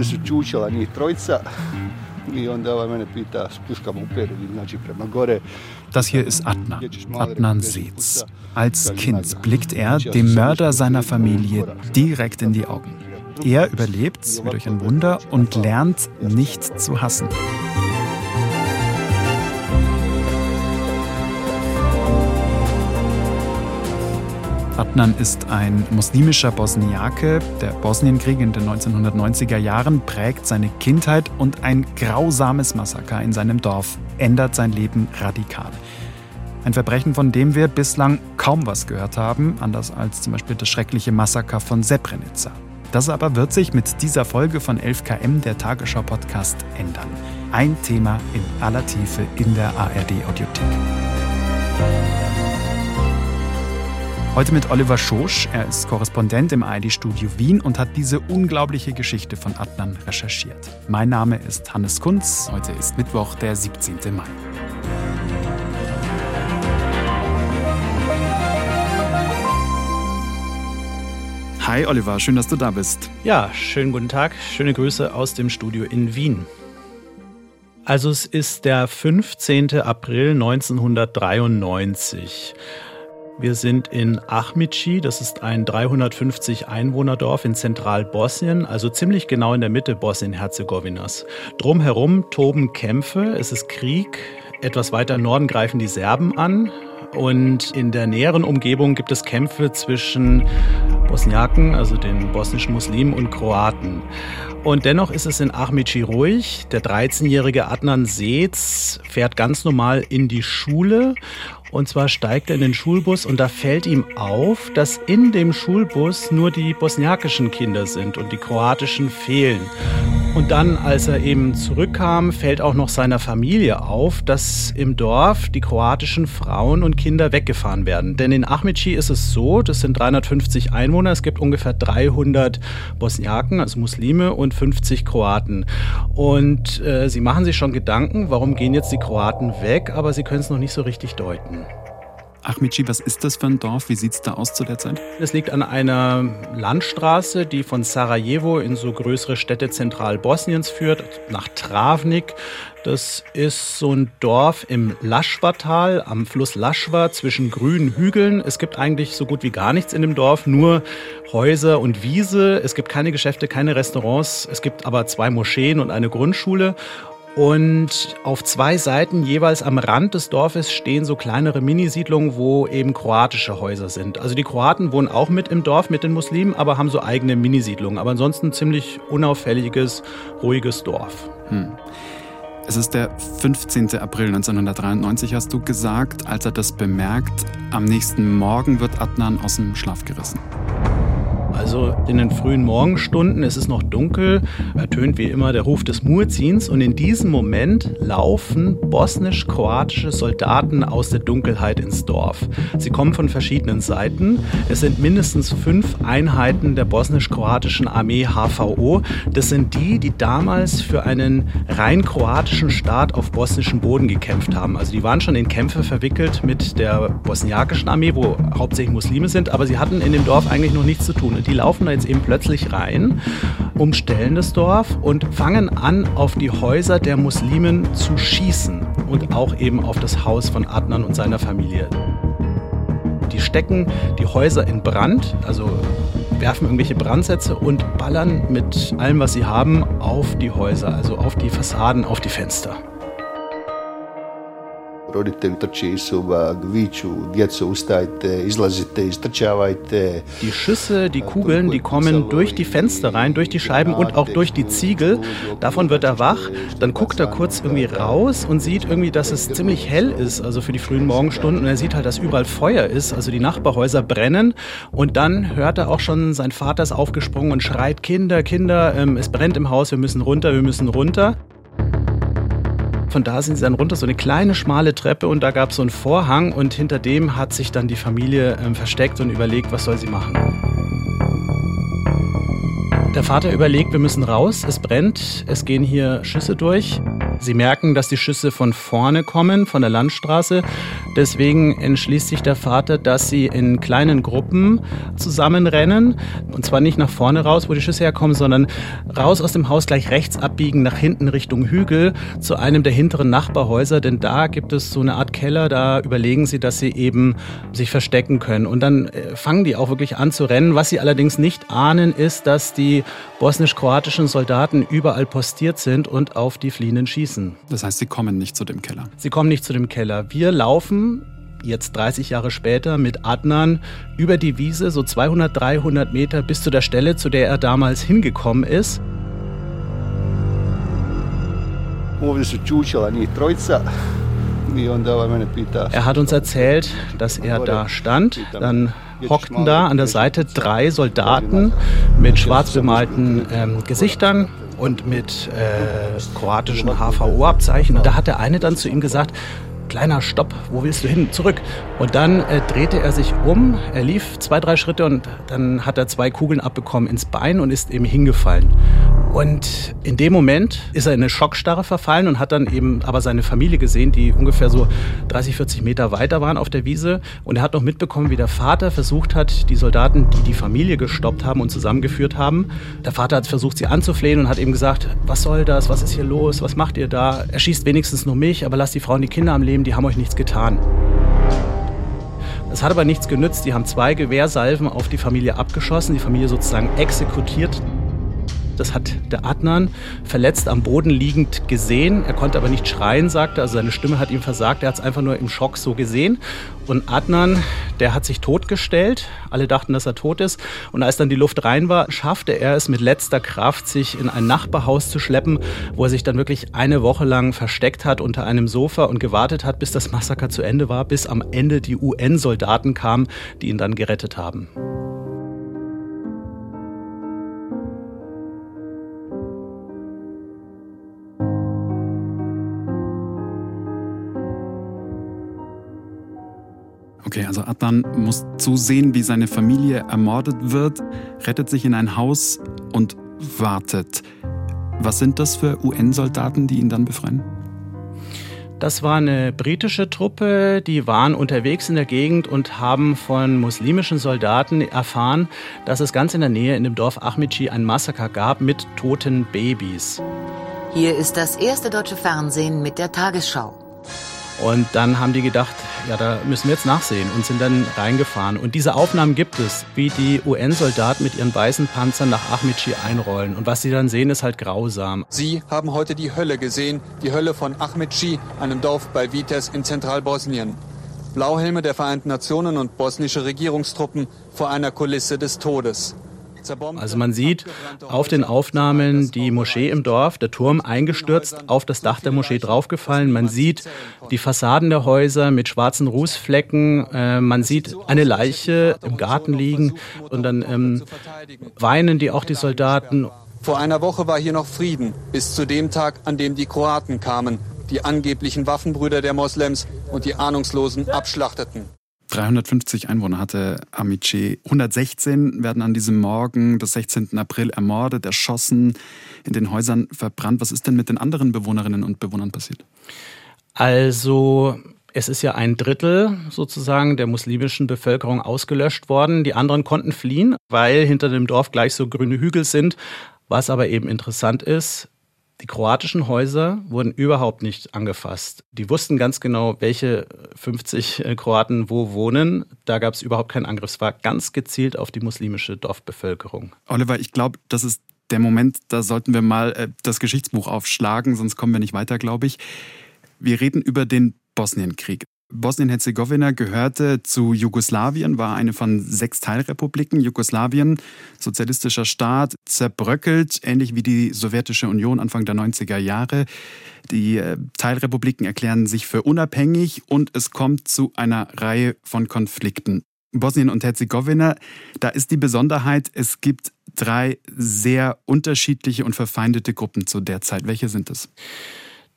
Ovdje su čučala njih trojica i onda ovaj mene pita, spuškamo upere, znači prema gore. Das hier ist Adnan, Adnan Seetz. Als Kind blickt er dem Mörder seiner Familie direkt in die Augen. Er überlebt, wie durch ein Wunder, und lernt nicht zu hassen. Adnan ist ein muslimischer Bosniake. Der Bosnienkrieg in den 1990er Jahren prägt seine Kindheit und ein grausames Massaker in seinem Dorf ändert sein Leben radikal. Ein Verbrechen, von dem wir bislang kaum was gehört haben, anders als zum Beispiel das schreckliche Massaker von Srebrenica. Das aber wird sich mit dieser Folge von 11KM, der Tagesschau-Podcast, ändern. Ein Thema in aller Tiefe in der ARD-Audiothek. Heute mit Oliver Schosch. Er ist Korrespondent im ARD-Studio Wien und hat diese unglaubliche Geschichte von Adnan recherchiert. Mein Name ist Hannes Kunz. Heute ist Mittwoch, der 17. Mai. Hi Oliver, schön, dass du da bist. Ja, schönen guten Tag. Schöne Grüße aus dem Studio in Wien. Also es ist der 15. April 1993. Wir sind in Achmici, das ist ein 350 Einwohnerdorf in Zentralbosnien, also ziemlich genau in der Mitte Bosnien-Herzegowinas. Drumherum toben Kämpfe, es ist Krieg. Etwas weiter im Norden greifen die Serben an. Und in der näheren Umgebung gibt es Kämpfe zwischen Bosniaken, also den bosnischen Muslimen, und Kroaten. Und dennoch ist es in Ahmici ruhig. Der 13-jährige Adnan Seetz fährt ganz normal in die Schule und zwar steigt er in den Schulbus und da fällt ihm auf, dass in dem Schulbus nur die bosniakischen Kinder sind und die kroatischen fehlen. Und dann, als er eben zurückkam, fällt auch noch seiner Familie auf, dass im Dorf die kroatischen Frauen und Kinder weggefahren werden. Denn in Ahmici ist es so, das sind 350 Einwohner, es gibt ungefähr 300 Bosniaken, also Muslime, und 50 Kroaten. Und äh, sie machen sich schon Gedanken, warum gehen jetzt die Kroaten weg, aber sie können es noch nicht so richtig deuten. Achmici, was ist das für ein Dorf? Wie sieht es da aus zu der Zeit? Es liegt an einer Landstraße, die von Sarajevo in so größere Städte Zentralbosniens führt, nach Travnik. Das ist so ein Dorf im Laschwa-Tal, am Fluss Laschwa, zwischen grünen Hügeln. Es gibt eigentlich so gut wie gar nichts in dem Dorf, nur Häuser und Wiese. Es gibt keine Geschäfte, keine Restaurants. Es gibt aber zwei Moscheen und eine Grundschule. Und auf zwei Seiten jeweils am Rand des Dorfes stehen so kleinere Minisiedlungen, wo eben kroatische Häuser sind. Also die Kroaten wohnen auch mit im Dorf mit den Muslimen, aber haben so eigene Minisiedlungen. Aber ansonsten ziemlich unauffälliges, ruhiges Dorf. Hm. Es ist der 15. April 1993, hast du gesagt, als er das bemerkt. Am nächsten Morgen wird Adnan aus dem Schlaf gerissen. Also in den frühen Morgenstunden, es ist noch dunkel, ertönt wie immer der Ruf des Muezzins und in diesem Moment laufen bosnisch-kroatische Soldaten aus der Dunkelheit ins Dorf. Sie kommen von verschiedenen Seiten. Es sind mindestens fünf Einheiten der bosnisch-kroatischen Armee HVO. Das sind die, die damals für einen rein kroatischen Staat auf bosnischem Boden gekämpft haben. Also die waren schon in Kämpfe verwickelt mit der bosniakischen Armee, wo hauptsächlich Muslime sind, aber sie hatten in dem Dorf eigentlich noch nichts zu tun. Die laufen da jetzt eben plötzlich rein, umstellen das Dorf und fangen an, auf die Häuser der Muslimen zu schießen und auch eben auf das Haus von Adnan und seiner Familie. Die stecken die Häuser in Brand, also werfen irgendwelche Brandsätze und ballern mit allem, was sie haben, auf die Häuser, also auf die Fassaden, auf die Fenster. Roditelji trče iz soba, viču, djeco ustajte, izlazite, istrčavajte. Die Schüsse, die Kugeln, die kommen durch die Fenster rein, durch die Scheiben und auch durch die Ziegel. Davon wird er wach. Dann guckt er kurz irgendwie raus und sieht irgendwie, dass es ziemlich hell ist, also für die frühen Morgenstunden. Und er sieht halt, dass überall Feuer ist, also die Nachbarhäuser brennen. Und dann hört er auch schon, sein Vater ist aufgesprungen und schreit, Kinder, Kinder, ähm, es brennt im Haus, wir müssen runter, wir müssen runter. Von da sind sie dann runter, so eine kleine schmale Treppe und da gab es so einen Vorhang und hinter dem hat sich dann die Familie ähm, versteckt und überlegt, was soll sie machen. Der Vater überlegt, wir müssen raus, es brennt, es gehen hier Schüsse durch. Sie merken, dass die Schüsse von vorne kommen, von der Landstraße. Deswegen entschließt sich der Vater, dass sie in kleinen Gruppen zusammenrennen. Und zwar nicht nach vorne raus, wo die Schüsse herkommen, sondern raus aus dem Haus gleich rechts abbiegen, nach hinten Richtung Hügel, zu einem der hinteren Nachbarhäuser. Denn da gibt es so eine Art Keller, da überlegen sie, dass sie eben sich verstecken können. Und dann äh, fangen die auch wirklich an zu rennen. Was sie allerdings nicht ahnen, ist, dass die bosnisch-kroatischen Soldaten überall postiert sind und auf die Fliehenden schießen. Das heißt, sie kommen nicht zu dem Keller. Sie kommen nicht zu dem Keller. Wir laufen jetzt 30 Jahre später mit Adnan über die Wiese, so 200, 300 Meter bis zu der Stelle, zu der er damals hingekommen ist. Er hat uns erzählt, dass er da stand. Dann hockten da an der Seite drei Soldaten mit schwarz bemalten ähm, Gesichtern und mit äh, kroatischen HVO-Abzeichen. Und da hat der eine dann zu ihm gesagt, kleiner Stopp, wo willst du hin? Zurück. Und dann äh, drehte er sich um, er lief zwei, drei Schritte und dann hat er zwei Kugeln abbekommen ins Bein und ist eben hingefallen. Und in dem Moment ist er in eine Schockstarre verfallen und hat dann eben aber seine Familie gesehen, die ungefähr so 30, 40 Meter weiter waren auf der Wiese. Und er hat noch mitbekommen, wie der Vater versucht hat, die Soldaten, die die Familie gestoppt haben und zusammengeführt haben, der Vater hat versucht, sie anzuflehen und hat eben gesagt, was soll das, was ist hier los, was macht ihr da? Er schießt wenigstens nur mich, aber lasst die Frauen, die Kinder am Leben, die haben euch nichts getan. Es hat aber nichts genützt. Die haben zwei Gewehrsalven auf die Familie abgeschossen, die Familie sozusagen exekutiert. Das hat der Adnan verletzt am Boden liegend gesehen. Er konnte aber nicht schreien, sagte. Also seine Stimme hat ihm versagt. Er hat es einfach nur im Schock so gesehen. Und Adnan, der hat sich totgestellt. Alle dachten, dass er tot ist. Und als dann die Luft rein war, schaffte er es mit letzter Kraft, sich in ein Nachbarhaus zu schleppen, wo er sich dann wirklich eine Woche lang versteckt hat unter einem Sofa und gewartet hat, bis das Massaker zu Ende war, bis am Ende die UN-Soldaten kamen, die ihn dann gerettet haben. Okay, also Adnan muss zusehen, wie seine Familie ermordet wird, rettet sich in ein Haus und wartet. Was sind das für UN-Soldaten, die ihn dann befreien? Das war eine britische Truppe, die waren unterwegs in der Gegend und haben von muslimischen Soldaten erfahren, dass es ganz in der Nähe in dem Dorf Ahmici ein Massaker gab mit toten Babys. Hier ist das erste deutsche Fernsehen mit der Tagesschau. Und dann haben die gedacht, ja, da müssen wir jetzt nachsehen und sind dann reingefahren. Und diese Aufnahmen gibt es, wie die UN-Soldaten mit ihren weißen Panzern nach Ahmici einrollen. Und was sie dann sehen, ist halt grausam. Sie haben heute die Hölle gesehen, die Hölle von Ahmici, einem Dorf bei Vitez in Zentralbosnien. Blauhelme der Vereinten Nationen und bosnische Regierungstruppen vor einer Kulisse des Todes. Also man sieht auf den Aufnahmen die Moschee im Dorf, der Turm eingestürzt, auf das Dach der Moschee draufgefallen. Man sieht die Fassaden der Häuser mit schwarzen Rußflecken. Äh, man sieht eine Leiche im Garten liegen und dann ähm, weinen die auch die Soldaten. Vor einer Woche war hier noch Frieden, bis zu dem Tag, an dem die Kroaten kamen, die angeblichen Waffenbrüder der Moslems und die Ahnungslosen abschlachteten. 350 Einwohner hatte Amici. 116 werden an diesem Morgen des 16. April ermordet, erschossen, in den Häusern verbrannt. Was ist denn mit den anderen Bewohnerinnen und Bewohnern passiert? Also es ist ja ein Drittel sozusagen der muslimischen Bevölkerung ausgelöscht worden. Die anderen konnten fliehen, weil hinter dem Dorf gleich so grüne Hügel sind. Was aber eben interessant ist, die kroatischen Häuser wurden überhaupt nicht angefasst. Die wussten ganz genau, welche 50 äh, Kroaten wo wohnen. Da gab es überhaupt keinen Angriff. Es war ganz gezielt auf die muslimische Dorfbevölkerung. Oliver, ich glaube, das ist der Moment, da sollten wir mal äh, das Geschichtsbuch aufschlagen, sonst kommen wir nicht weiter, glaube ich. Wir reden über den Bosnienkrieg. Bosnien-Herzegowina gehörte zu Jugoslawien, war eine von sechs Teilrepubliken. Jugoslawien, sozialistischer Staat, zerbröckelt, ähnlich wie die Sowjetische Union Anfang der 90er Jahre. Die äh, Teilrepubliken erklären sich für unabhängig und es kommt zu einer Reihe von Konflikten. Bosnien und Herzegowina, da ist die Besonderheit, es gibt drei sehr unterschiedliche und verfeindete Gruppen zu der Zeit. Welche sind es?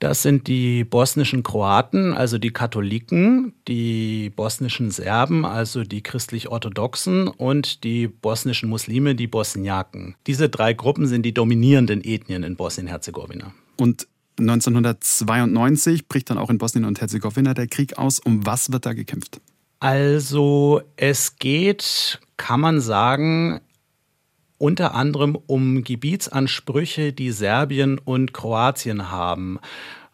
Das sind die bosnischen Kroaten, also die Katholiken, die bosnischen Serben, also die christlich-orthodoxen und die bosnischen Muslime, die Bosniaken. Diese drei Gruppen sind die dominierenden Ethnien in Bosnien-Herzegowina. Und 1992 bricht dann auch in Bosnien und Herzegowina der Krieg aus. Um was wird da gekämpft? Also es geht, kann man sagen, unter anderem um Gebietsansprüche, die Serbien und Kroatien haben.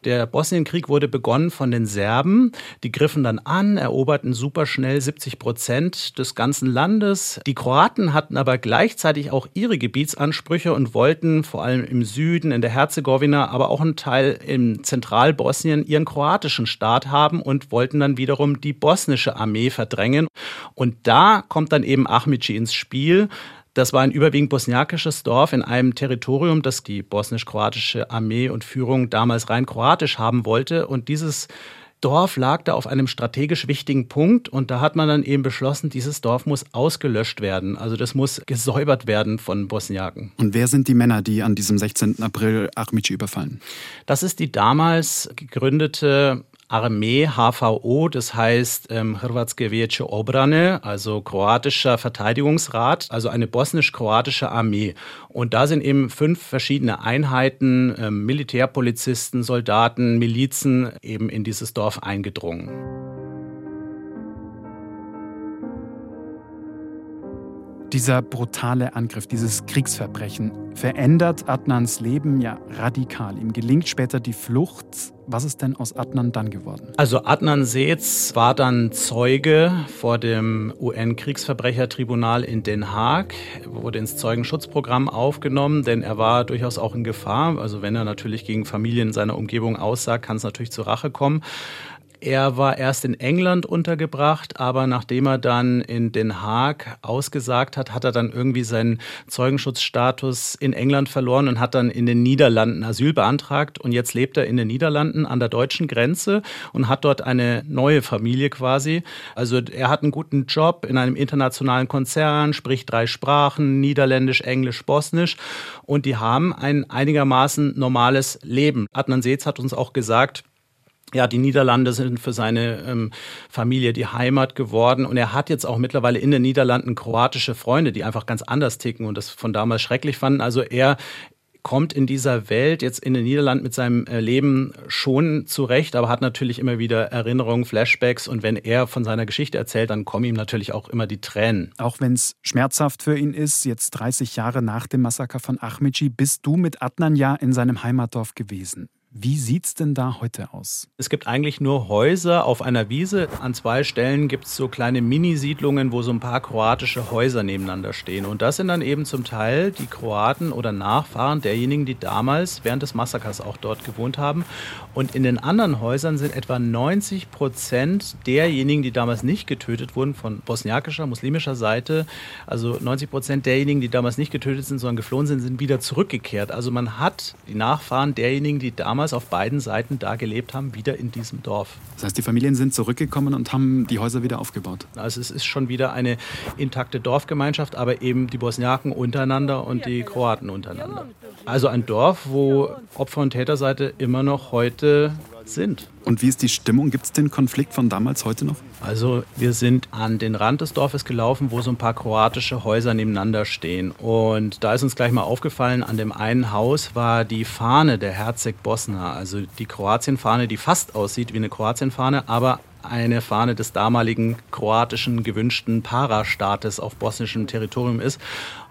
Der Bosnienkrieg wurde begonnen von den Serben. Die griffen dann an, eroberten superschnell 70 Prozent des ganzen Landes. Die Kroaten hatten aber gleichzeitig auch ihre Gebietsansprüche und wollten vor allem im Süden, in der Herzegowina, aber auch einen Teil im Zentralbosnien ihren kroatischen Staat haben und wollten dann wiederum die bosnische Armee verdrängen. Und da kommt dann eben Ahmici ins Spiel. Das war ein überwiegend bosniakisches Dorf in einem Territorium, das die bosnisch-kroatische Armee und Führung damals rein kroatisch haben wollte. Und dieses Dorf lag da auf einem strategisch wichtigen Punkt und da hat man dann eben beschlossen, dieses Dorf muss ausgelöscht werden. Also das muss gesäubert werden von Bosniaken. Und wer sind die Männer, die an diesem 16. April Ahmici überfallen? Das ist die damals gegründete Armee, HVO, das heißt ähm, Hrvatske Vijeće Obrane, also kroatischer Verteidigungsrat, also eine bosnisch-kroatische Armee. Und da sind eben fünf verschiedene Einheiten, ähm, Militärpolizisten, Soldaten, Milizen eben in dieses Dorf eingedrungen. Dieser brutale Angriff, dieses Kriegsverbrechen verändert Adnans Leben ja radikal. Ihm gelingt später die Flucht. Was ist denn aus Adnan dann geworden? Also Adnan Seetz war dann Zeuge vor dem UN-Kriegsverbrechertribunal in Den Haag, wurde ins Zeugenschutzprogramm aufgenommen, denn er war durchaus auch in Gefahr. Also wenn er natürlich gegen Familien in seiner Umgebung aussagt, kann es natürlich zur Rache kommen. Er war erst in England untergebracht, aber nachdem er dann in Den Haag ausgesagt hat, hat er dann irgendwie seinen Zeugenschutzstatus in England verloren und hat dann in den Niederlanden Asyl beantragt. Und jetzt lebt er in den Niederlanden an der deutschen Grenze und hat dort eine neue Familie quasi. Also er hat einen guten Job in einem internationalen Konzern, spricht drei Sprachen, Niederländisch, Englisch, Bosnisch. Und die haben ein einigermaßen normales Leben. Adnan Seetz hat uns auch gesagt, ja, die Niederlande sind für seine ähm, Familie die Heimat geworden und er hat jetzt auch mittlerweile in den Niederlanden kroatische Freunde, die einfach ganz anders ticken und das von damals schrecklich fanden. Also er kommt in dieser Welt jetzt in den Niederlanden mit seinem äh, Leben schon zurecht, aber hat natürlich immer wieder Erinnerungen, Flashbacks und wenn er von seiner Geschichte erzählt, dann kommen ihm natürlich auch immer die Tränen. Auch wenn es schmerzhaft für ihn ist, jetzt 30 Jahre nach dem Massaker von Ahmici, bist du mit Adnan ja in seinem Heimatdorf gewesen. Wie sieht es denn da heute aus? Es gibt eigentlich nur Häuser auf einer Wiese. An zwei Stellen gibt es so kleine Minisiedlungen, wo so ein paar kroatische Häuser nebeneinander stehen. Und das sind dann eben zum Teil die Kroaten oder Nachfahren derjenigen, die damals während des Massakers auch dort gewohnt haben. Und in den anderen Häusern sind etwa 90 Prozent derjenigen, die damals nicht getötet wurden, von bosniakischer, muslimischer Seite, also 90 Prozent derjenigen, die damals nicht getötet sind, sondern geflohen sind, sind wieder zurückgekehrt. Also man hat die Nachfahren derjenigen, die damals damals auf beiden Seiten da gelebt haben, wieder in diesem Dorf. Das heißt, die Familien sind zurückgekommen und haben die Häuser wieder aufgebaut? Also es ist schon wieder eine intakte Dorfgemeinschaft, aber eben die Bosniaken untereinander und die Kroaten untereinander. Also ein Dorf, wo Opfer- und Täterseite immer noch heute sind. Und wie ist die Stimmung? Gibt es den Konflikt von damals heute noch? Also wir sind an den Rand des Dorfes gelaufen, wo so ein paar kroatische Häuser nebeneinander stehen. Und da ist uns gleich mal aufgefallen, an dem einen Haus war die Fahne der Herzeg Bosna, also die Kroatienfahne, die fast aussieht wie eine Kroatienfahne, aber eine Fahne des damaligen kroatischen gewünschten Parastaates auf bosnischem Territorium ist.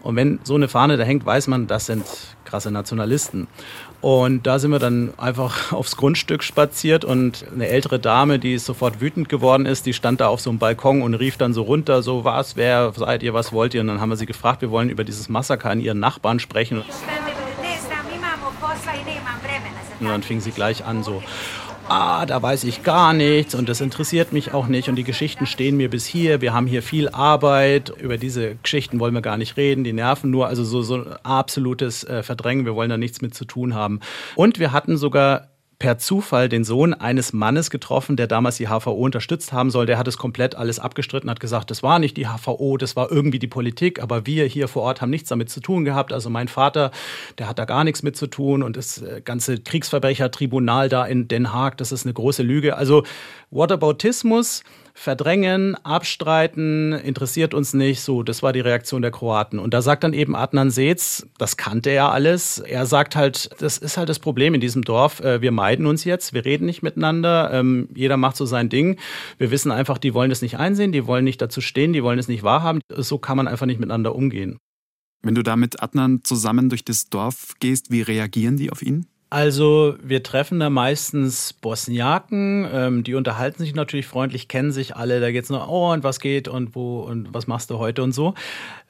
Und wenn so eine Fahne da hängt, weiß man, das sind krasse Nationalisten. Und da sind wir dann einfach aufs Grundstück spaziert und eine ältere Dame, die sofort wütend geworden ist, die stand da auf so einem Balkon und rief dann so runter, so was, wer seid ihr, was wollt ihr? Und dann haben wir sie gefragt, wir wollen über dieses Massaker an ihren Nachbarn sprechen. Und dann fing sie gleich an so, ah, da weiß ich gar nichts und das interessiert mich auch nicht. Und die Geschichten stehen mir bis hier, wir haben hier viel Arbeit, über diese Geschichten wollen wir gar nicht reden, die nerven nur, also so, so absolutes äh, Verdrängen, wir wollen da nichts mit zu tun haben. Und wir hatten sogar per Zufall den Sohn eines Mannes getroffen, der damals die HVO unterstützt haben soll. Der hat es komplett alles abgestritten, hat gesagt, das war nicht die HVO, das war irgendwie die Politik, aber wir hier vor Ort haben nichts damit zu tun gehabt. Also mein Vater, der hat da gar nichts mit zu tun und das äh, ganze Kriegsverbrechertribunal da in Den Haag, das ist eine große Lüge. Also Whataboutismus verdrängen, abstreiten, interessiert uns nicht. So, das war die Reaktion der Kroaten. Und da sagt dann eben Adnan Seetz, das kannte er alles. Er sagt halt, das ist halt das Problem in diesem Dorf. Äh, wir meiden uns jetzt, wir reden nicht miteinander, ähm, jeder macht so sein Ding. Wir wissen einfach, die wollen das nicht einsehen, die wollen nicht dazu stehen, die wollen es nicht wahrhaben. So kann man einfach nicht miteinander umgehen. Wenn du da mit Adnan zusammen durch das Dorf gehst, wie reagieren die auf ihn? Also wir treffen da meistens Bosniaken, ähm, die unterhalten sich natürlich freundlich, kennen sich alle, da geht's nur, oh und was geht und wo und was machst du heute und so.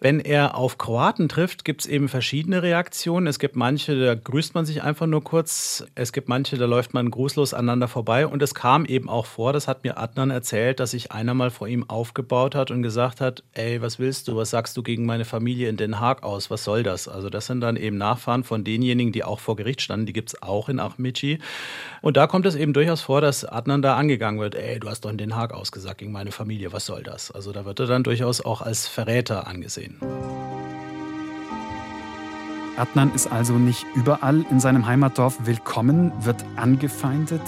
Wenn er auf Kroaten trifft, gibt's eben verschiedene Reaktionen. Es gibt manche, da grüßt man sich einfach nur kurz, es gibt manche, da läuft man grußlos aneinander vorbei und es kam eben auch vor, das hat mir Adnan erzählt, dass sich einer mal vor ihm aufgebaut hat und gesagt hat, ey, was willst du, was sagst du gegen meine Familie in Den Haag aus, was soll das? Also das sind dann eben Nachfahren von denjenigen, die auch vor Gericht standen, die gibt es auch in Ahmici. Und da kommt es eben durchaus vor, dass Adnan da angegangen wird. Ey, du hast doch in Den Haag ausgesagt gegen meine Familie, was soll das? Also da wird er dann durchaus auch als Verräter angesehen. Adnan ist also nicht überall in seinem Heimatdorf willkommen, wird angefeindet.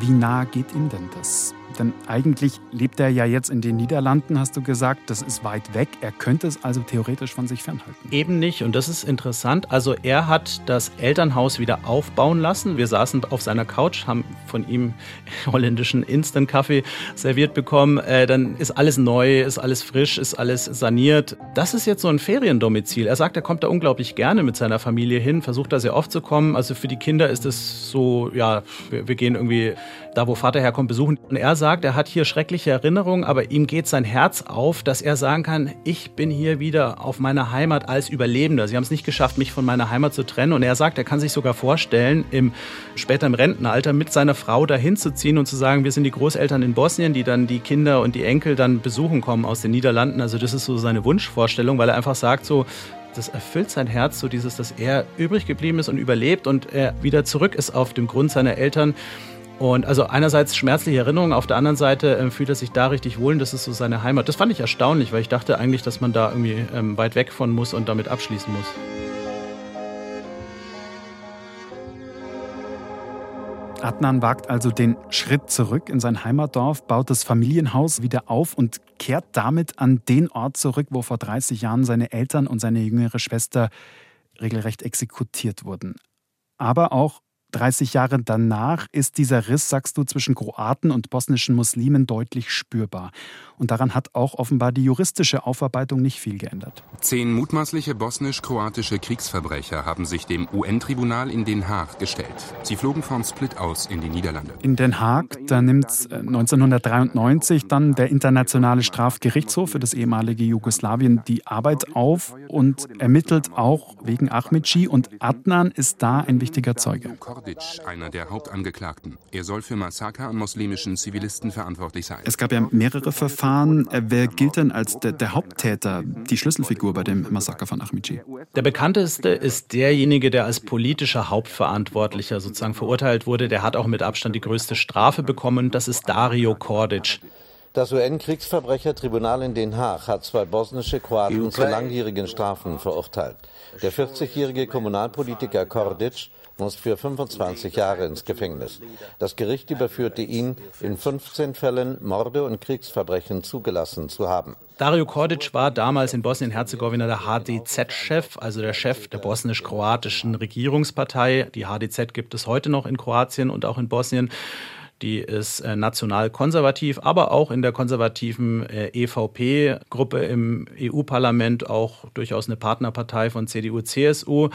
Wie nah geht ihm denn das? Denn eigentlich lebt er ja jetzt in den Niederlanden, hast du gesagt. Das ist weit weg. Er könnte es also theoretisch von sich fernhalten. Eben nicht. Und das ist interessant. Also er hat das Elternhaus wieder aufbauen lassen. Wir saßen auf seiner Couch, haben von ihm holländischen Instant-Kaffee serviert bekommen. Äh, dann ist alles neu, ist alles frisch, ist alles saniert. Das ist jetzt so ein Feriendomizil. Er sagt, er kommt da unglaublich gerne mit seiner Familie hin, versucht da sehr oft zu kommen. Also für die Kinder ist es so, ja, wir, wir gehen irgendwie da, wo Vater herkommt, besuchen. Und er sagt, er hat hier schreckliche Erinnerungen, aber ihm geht sein Herz auf, dass er sagen kann, ich bin hier wieder auf meiner Heimat als Überlebender. Sie haben es nicht geschafft, mich von meiner Heimat zu trennen. Und er sagt, er kann sich sogar vorstellen, im, später im Rentenalter mit seiner Frau dahin zu ziehen und zu sagen, wir sind die Großeltern in Bosnien, die dann die Kinder und die Enkel dann besuchen kommen aus den Niederlanden. Also das ist so seine Wunschvorstellung, weil er einfach sagt, so, das erfüllt sein Herz, so dieses, dass er übrig geblieben ist und überlebt und er wieder zurück ist auf dem Grund seiner Eltern. Und also einerseits schmerzliche Erinnerungen, auf der anderen Seite äh, fühlt er sich da richtig wohl und das ist so seine Heimat. Das fand ich erstaunlich, weil ich dachte eigentlich, dass man da irgendwie ähm, weit weg von muss und damit abschließen muss. Adnan wagt also den Schritt zurück in sein Heimatdorf, baut das Familienhaus wieder auf und kehrt damit an den Ort zurück, wo vor 30 Jahren seine Eltern und seine jüngere Schwester regelrecht exekutiert wurden. Aber auch 30 Jahre danach ist dieser Riss, sagst du, zwischen Kroaten und bosnischen Muslimen deutlich spürbar. Und daran hat auch offenbar die juristische Aufarbeitung nicht viel geändert. Zehn mutmaßliche bosnisch-kroatische Kriegsverbrecher haben sich dem UN-Tribunal in Den Haag gestellt. Sie flogen von Split aus in die Niederlande. In Den Haag, da nimmt 1993 äh, dann der Internationale Strafgerichtshof für das ehemalige Jugoslawien die Arbeit auf und ermittelt auch wegen Ahmedci und Adnan ist da ein wichtiger Zeuge. Kordic, einer der Hauptangeklagten. Er soll für Massaker an muslimischen Zivilisten verantwortlich sein. Es gab ja mehrere Verfahren. Äh, wer gilt denn als der, der Haupttäter, die Schlüsselfigur bei dem Massaker von Ahmici? Der bekannteste ist derjenige, der als politischer Hauptverantwortlicher sozusagen verurteilt wurde. Der hat auch mit Abstand die größte Strafe bekommen. Das ist Dario Kordic. Das UN-Kriegsverbrechertribunal in Den Haag hat zwei bosnische Kroaten zu langjährigen Strafen verurteilt. Der 40-jährige Kommunalpolitiker Kordic muss für 25 Jahre ins Gefängnis. Das Gericht überführte ihn, in 15 Fällen Morde und Kriegsverbrechen zugelassen zu haben. Dario Kordic war damals in Bosnien-Herzegowina der HDZ-Chef, also der Chef der bosnisch-kroatischen Regierungspartei. Die HDZ gibt es heute noch in Kroatien und auch in Bosnien. Die ist äh, national konservativ, aber auch in der konservativen äh, EVP-Gruppe im EU-Parlament auch durchaus eine Partnerpartei von CDU, CSU.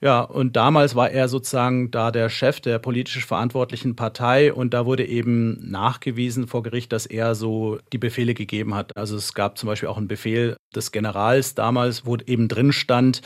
Ja, und damals war er sozusagen da der Chef der politisch verantwortlichen Partei und da wurde eben nachgewiesen vor Gericht, dass er so die Befehle gegeben hat. Also es gab zum Beispiel auch einen Befehl des Generals damals, wo eben drin stand,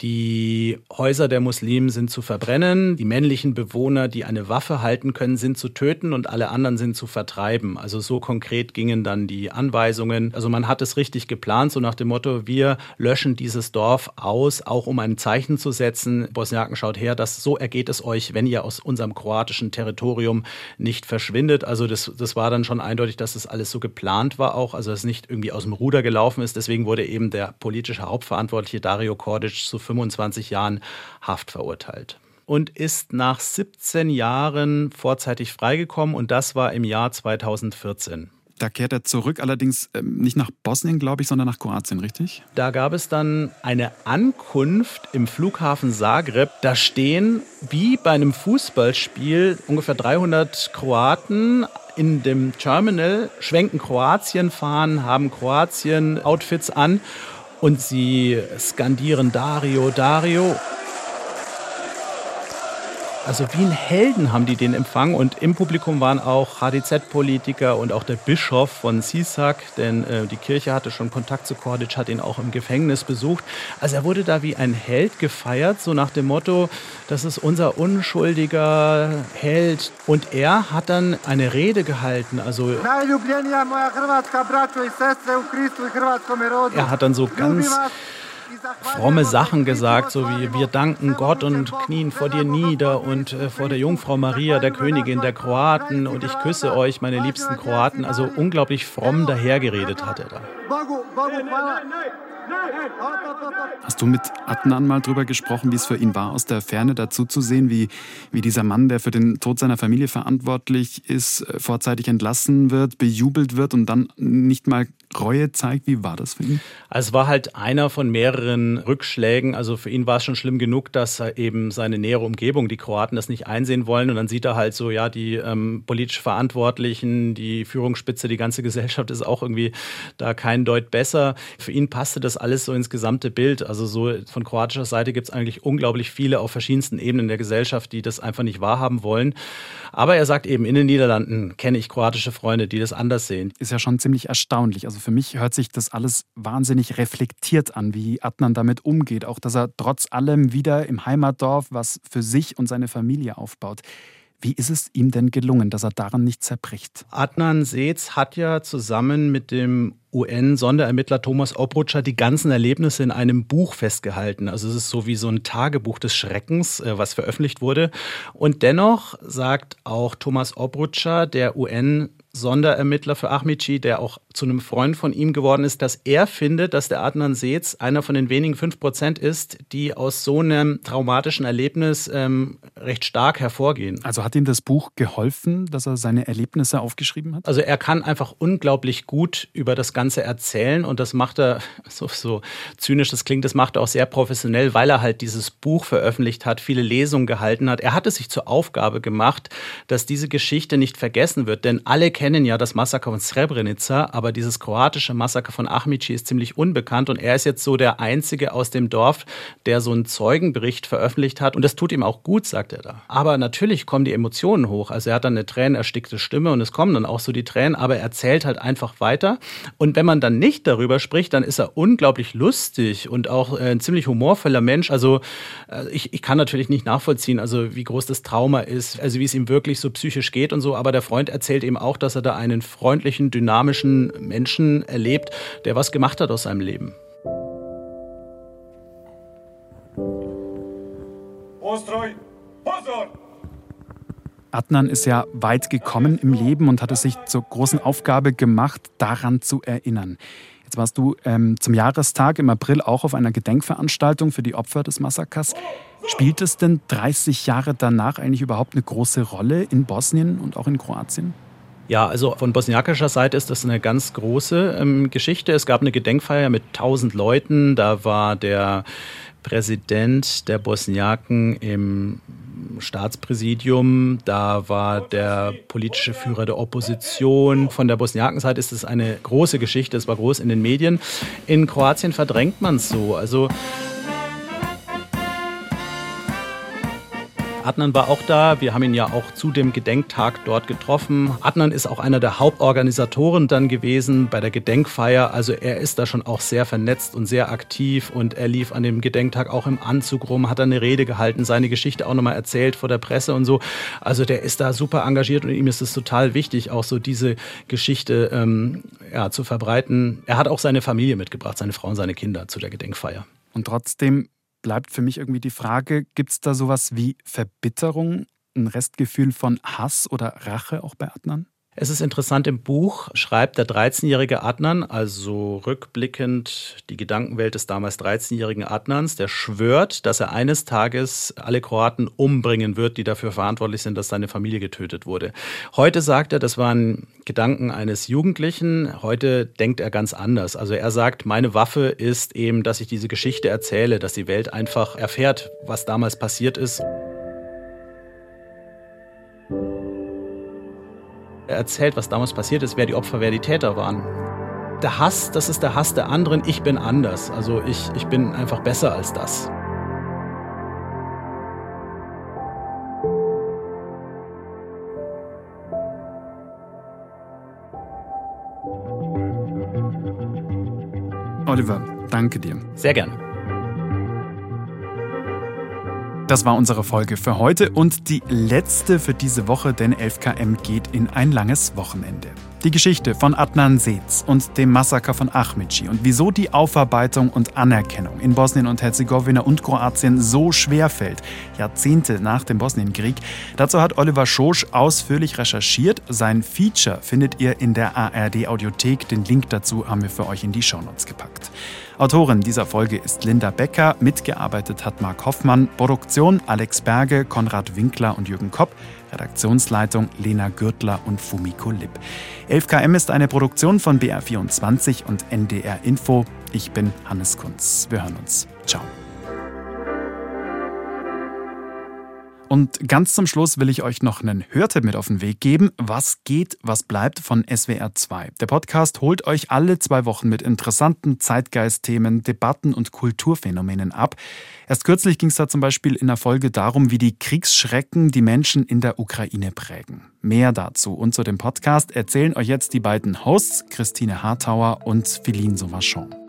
die Häuser der Muslimen sind zu verbrennen, die männlichen Bewohner, die eine Waffe halten können, sind zu töten und alle anderen sind zu vertreiben. Also so konkret gingen dann die Anweisungen. Also man hat es richtig geplant, so nach dem Motto, wir löschen dieses Dorf aus, auch um ein Zeichen zu setzen. Bosniaken schaut her, dass so ergeht es euch, wenn ihr aus unserem kroatischen Territorium nicht verschwindet. Also das, das war dann schon eindeutig, dass das alles so geplant war auch, also dass es nicht irgendwie aus dem Ruder gelaufen ist. Deswegen wurde eben der politische Hauptverantwortliche Dario Kordic zu 25 Jahren Haft verurteilt und ist nach 17 Jahren vorzeitig freigekommen und das war im Jahr 2014. Da kehrt er zurück, allerdings ähm, nicht nach Bosnien, glaube ich, sondern nach Kroatien, richtig? Da gab es dann eine Ankunft im Flughafen Zagreb. Da stehen wie bei einem Fußballspiel ungefähr 300 Kroaten in dem Terminal, schwenken Kroatien fahren, haben Kroatien-Outfits an und sie skandieren Dario, Dario. Also wie ein Helden haben die den empfangen und im Publikum waren auch HDZ-Politiker und auch der Bischof von Sisak, denn äh, die Kirche hatte schon Kontakt zu Kordic, hat ihn auch im Gefängnis besucht. Also er wurde da wie ein Held gefeiert, so nach dem Motto, das ist unser unschuldiger Held. Und er hat dann eine Rede gehalten, also er hat dann so ganz fromme Sachen gesagt, so wie wir danken Gott und knien vor dir nieder und äh, vor der Jungfrau Maria, der Königin der Kroaten und ich küsse euch, meine liebsten Kroaten. Also unglaublich fromm dahergeredet hat er da. Hast du mit Adnan mal drüber gesprochen, wie es für ihn war, aus der Ferne dazu zu sehen, wie, wie dieser Mann, der für den Tod seiner Familie verantwortlich ist, äh, vorzeitig entlassen wird, bejubelt wird und dann nicht mal Reue zeigt. Wie war das für ihn? Also es war halt einer von mehreren Rückschlägen. Also für ihn war es schon schlimm genug, dass eben seine nähere Umgebung, die Kroaten, das nicht einsehen wollen. Und dann sieht er halt so, ja, die ähm, politisch Verantwortlichen, die Führungsspitze, die ganze Gesellschaft ist auch irgendwie da kein Deut besser. Für ihn passte das alles so ins gesamte Bild. Also so von kroatischer Seite gibt es eigentlich unglaublich viele auf verschiedensten Ebenen der Gesellschaft, die das einfach nicht wahrhaben wollen. Aber er sagt eben, in den Niederlanden kenne ich kroatische Freunde, die das anders sehen. Ist ja schon ziemlich erstaunlich. Also für mich hört sich das alles wahnsinnig reflektiert an, wie Adnan damit umgeht. Auch, dass er trotz allem wieder im Heimatdorf was für sich und seine Familie aufbaut. Wie ist es ihm denn gelungen, dass er daran nicht zerbricht? Adnan Seetz hat ja zusammen mit dem UN-Sonderermittler Thomas Obrutscher die ganzen Erlebnisse in einem Buch festgehalten. Also es ist so wie so ein Tagebuch des Schreckens, äh, was veröffentlicht wurde. Und dennoch sagt auch Thomas Obrutscher, der UN Sonderermittler für Ahmici, der auch zu einem Freund von ihm geworden ist, dass er findet, dass der Adnan Seetz einer von den wenigen 5 Prozent ist, die aus so einem traumatischen Erlebnis ähm, recht stark hervorgehen. Also hat ihm das Buch geholfen, dass er seine Erlebnisse aufgeschrieben hat? Also er kann einfach unglaublich gut über das Ganze erzählen und das macht er, so, so zynisch das klingt, das macht er auch sehr professionell, weil er halt dieses Buch veröffentlicht hat, viele Lesungen gehalten hat. Er hat es sich zur Aufgabe gemacht, dass diese Geschichte nicht vergessen wird, denn alle kennen ja das Massaker von Srebrenica, aber dieses kroatische Massaker von Ahmici ist ziemlich unbekannt und er ist jetzt so der Einzige aus dem Dorf, der so einen Zeugenbericht veröffentlicht hat und das tut ihm auch gut, sagt er da. Aber natürlich kommen die Emotionen hoch. Also er hat dann eine tränenerstickte Stimme und es kommen dann auch so die Tränen, aber er erzählt halt einfach weiter. Und wenn man dann nicht darüber spricht, dann ist er unglaublich lustig und auch äh, ein ziemlich humorvoller Mensch. Also äh, ich, ich kann natürlich nicht nachvollziehen, also wie groß das Trauma ist, also wie es ihm wirklich so psychisch geht und so, aber der Freund erzählt eben auch, dass er da einen freundlichen, dynamischen Menschen erlebt, der was gemacht hat aus seinem Leben. Adnan ist ja weit gekommen im Leben und hat es sich zur großen Aufgabe gemacht, daran zu erinnern. Jetzt warst du ähm, zum Jahrestag im April auch auf einer Gedenkveranstaltung für die Opfer des Massakers. Spielt es denn 30 Jahre danach eigentlich überhaupt eine große Rolle in Bosnien und auch in Kroatien? Ja, also von bosniakischer Seite ist das eine ganz große ähm, Geschichte. Es gab eine Gedenkfeier mit 1000 Leuten. Da war der Präsident der Bosniaken im Staatspräsidium, da war der politische Führer der Opposition. Von der Bosniakenseite ist es eine große Geschichte, es war groß in den Medien. In Kroatien verdrängt man es so. Also Adnan war auch da. Wir haben ihn ja auch zu dem Gedenktag dort getroffen. Adnan ist auch einer der Hauptorganisatoren dann gewesen bei der Gedenkfeier. Also er ist da schon auch sehr vernetzt und sehr aktiv und er lief an dem Gedenktag auch im Anzug rum, hat eine Rede gehalten, seine Geschichte auch nochmal erzählt vor der Presse und so. Also der ist da super engagiert und ihm ist es total wichtig, auch so diese Geschichte ähm, ja, zu verbreiten. Er hat auch seine Familie mitgebracht, seine Frau und seine Kinder zu der Gedenkfeier. Und trotzdem bleibt für mich irgendwie die Frage, gibt es da sowas wie Verbitterung, ein Restgefühl von Hass oder Rache auch bei Adnan? Es ist interessant, im Buch schreibt der 13-jährige Adnan, also rückblickend die Gedankenwelt des damals 13-jährigen Adnans, der schwört, dass er eines Tages alle Kroaten umbringen wird, die dafür verantwortlich sind, dass seine Familie getötet wurde. Heute sagt er, das waren Gedanken eines Jugendlichen. Heute denkt er ganz anders. Also er sagt, meine Waffe ist eben, dass ich diese Geschichte erzähle, dass die Welt einfach erfährt, was damals passiert ist. Er erzählt, was damals passiert ist, wer die Opfer, wer die Täter waren. Der Hass, das ist der Hass der anderen. Ich bin anders. Also ich, ich bin einfach besser als das. Oliver, danke dir. Sehr gerne. Das war unsere Folge für heute und die letzte für diese Woche, denn 11KM geht in ein langes Wochenende. Die Geschichte von Adnan Seetz und dem Massaker von Ahmici und wieso die Aufarbeitung und Anerkennung in Bosnien und Herzegowina und Kroatien so schwer fällt, Jahrzehnte nach dem Bosnienkrieg. Dazu hat Oliver Schosch ausführlich recherchiert. Sein Feature findet ihr in der ARD Audiothek. Den Link dazu haben wir für euch in die Shownotes gepackt. Autorin dieser Folge ist Linda Becker, mitgearbeitet hat Marc Hoffmann, Produktion Alex Berge, Konrad Winkler und Jürgen Kopp, Redaktionsleitung Lena Gürtler und Fumiko Lipp. 11KM ist eine Produktion von BR24 und NDR Info. Ich bin Hannes Kunz. Wir hören uns. Ciao. Und ganz zum Schluss will ich euch noch einen Hörtipp mit auf den Weg geben. Was geht, was bleibt von SWR 2. Der Podcast holt euch alle zwei Wochen mit interessanten Zeitgeistthemen, Debatten und Kulturphänomenen ab. Erst kürzlich ging es da zum Beispiel in der Folge darum, wie die Kriegsschrecken die Menschen in der Ukraine prägen. Mehr dazu und zu dem Podcast erzählen euch jetzt die beiden Hosts, Christine Hartauer und Philine Sauvachon.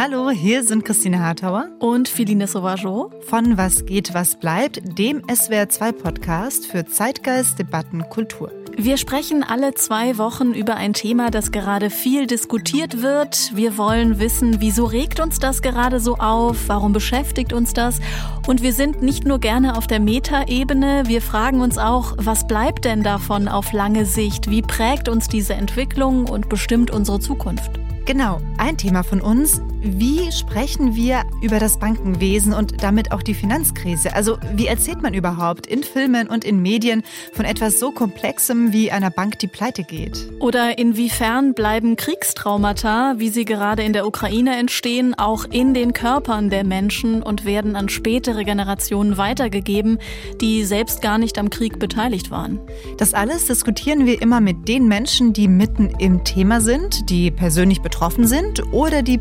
Hallo, hier sind Christine Hartauer und Philine Sauvageau von Was geht, was bleibt, dem SWR2-Podcast für Zeitgeist, Debatten, Kultur. Wir sprechen alle zwei Wochen über ein Thema, das gerade viel diskutiert wird. Wir wollen wissen, wieso regt uns das gerade so auf? Warum beschäftigt uns das? Und wir sind nicht nur gerne auf der Metaebene, wir fragen uns auch, was bleibt denn davon auf lange Sicht? Wie prägt uns diese Entwicklung und bestimmt unsere Zukunft? Genau, ein Thema von uns. Wie sprechen wir über das Bankenwesen und damit auch die Finanzkrise? Also wie erzählt man überhaupt in Filmen und in Medien von etwas so Komplexem wie einer Bank, die pleite geht? Oder inwiefern bleiben Kriegstraumata, wie sie gerade in der Ukraine entstehen, auch in den Körpern der Menschen und werden an spätere Generationen weitergegeben, die selbst gar nicht am Krieg beteiligt waren? Das alles diskutieren wir immer mit den Menschen, die mitten im Thema sind, die persönlich betroffen sind oder die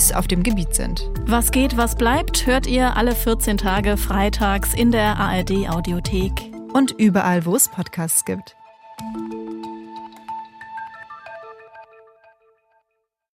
Profis auf dem Gebiet sind. Was geht, was bleibt, hört ihr alle 14 Tage freitags in der ARD Audiothek. Und überall, wo es Podcasts gibt.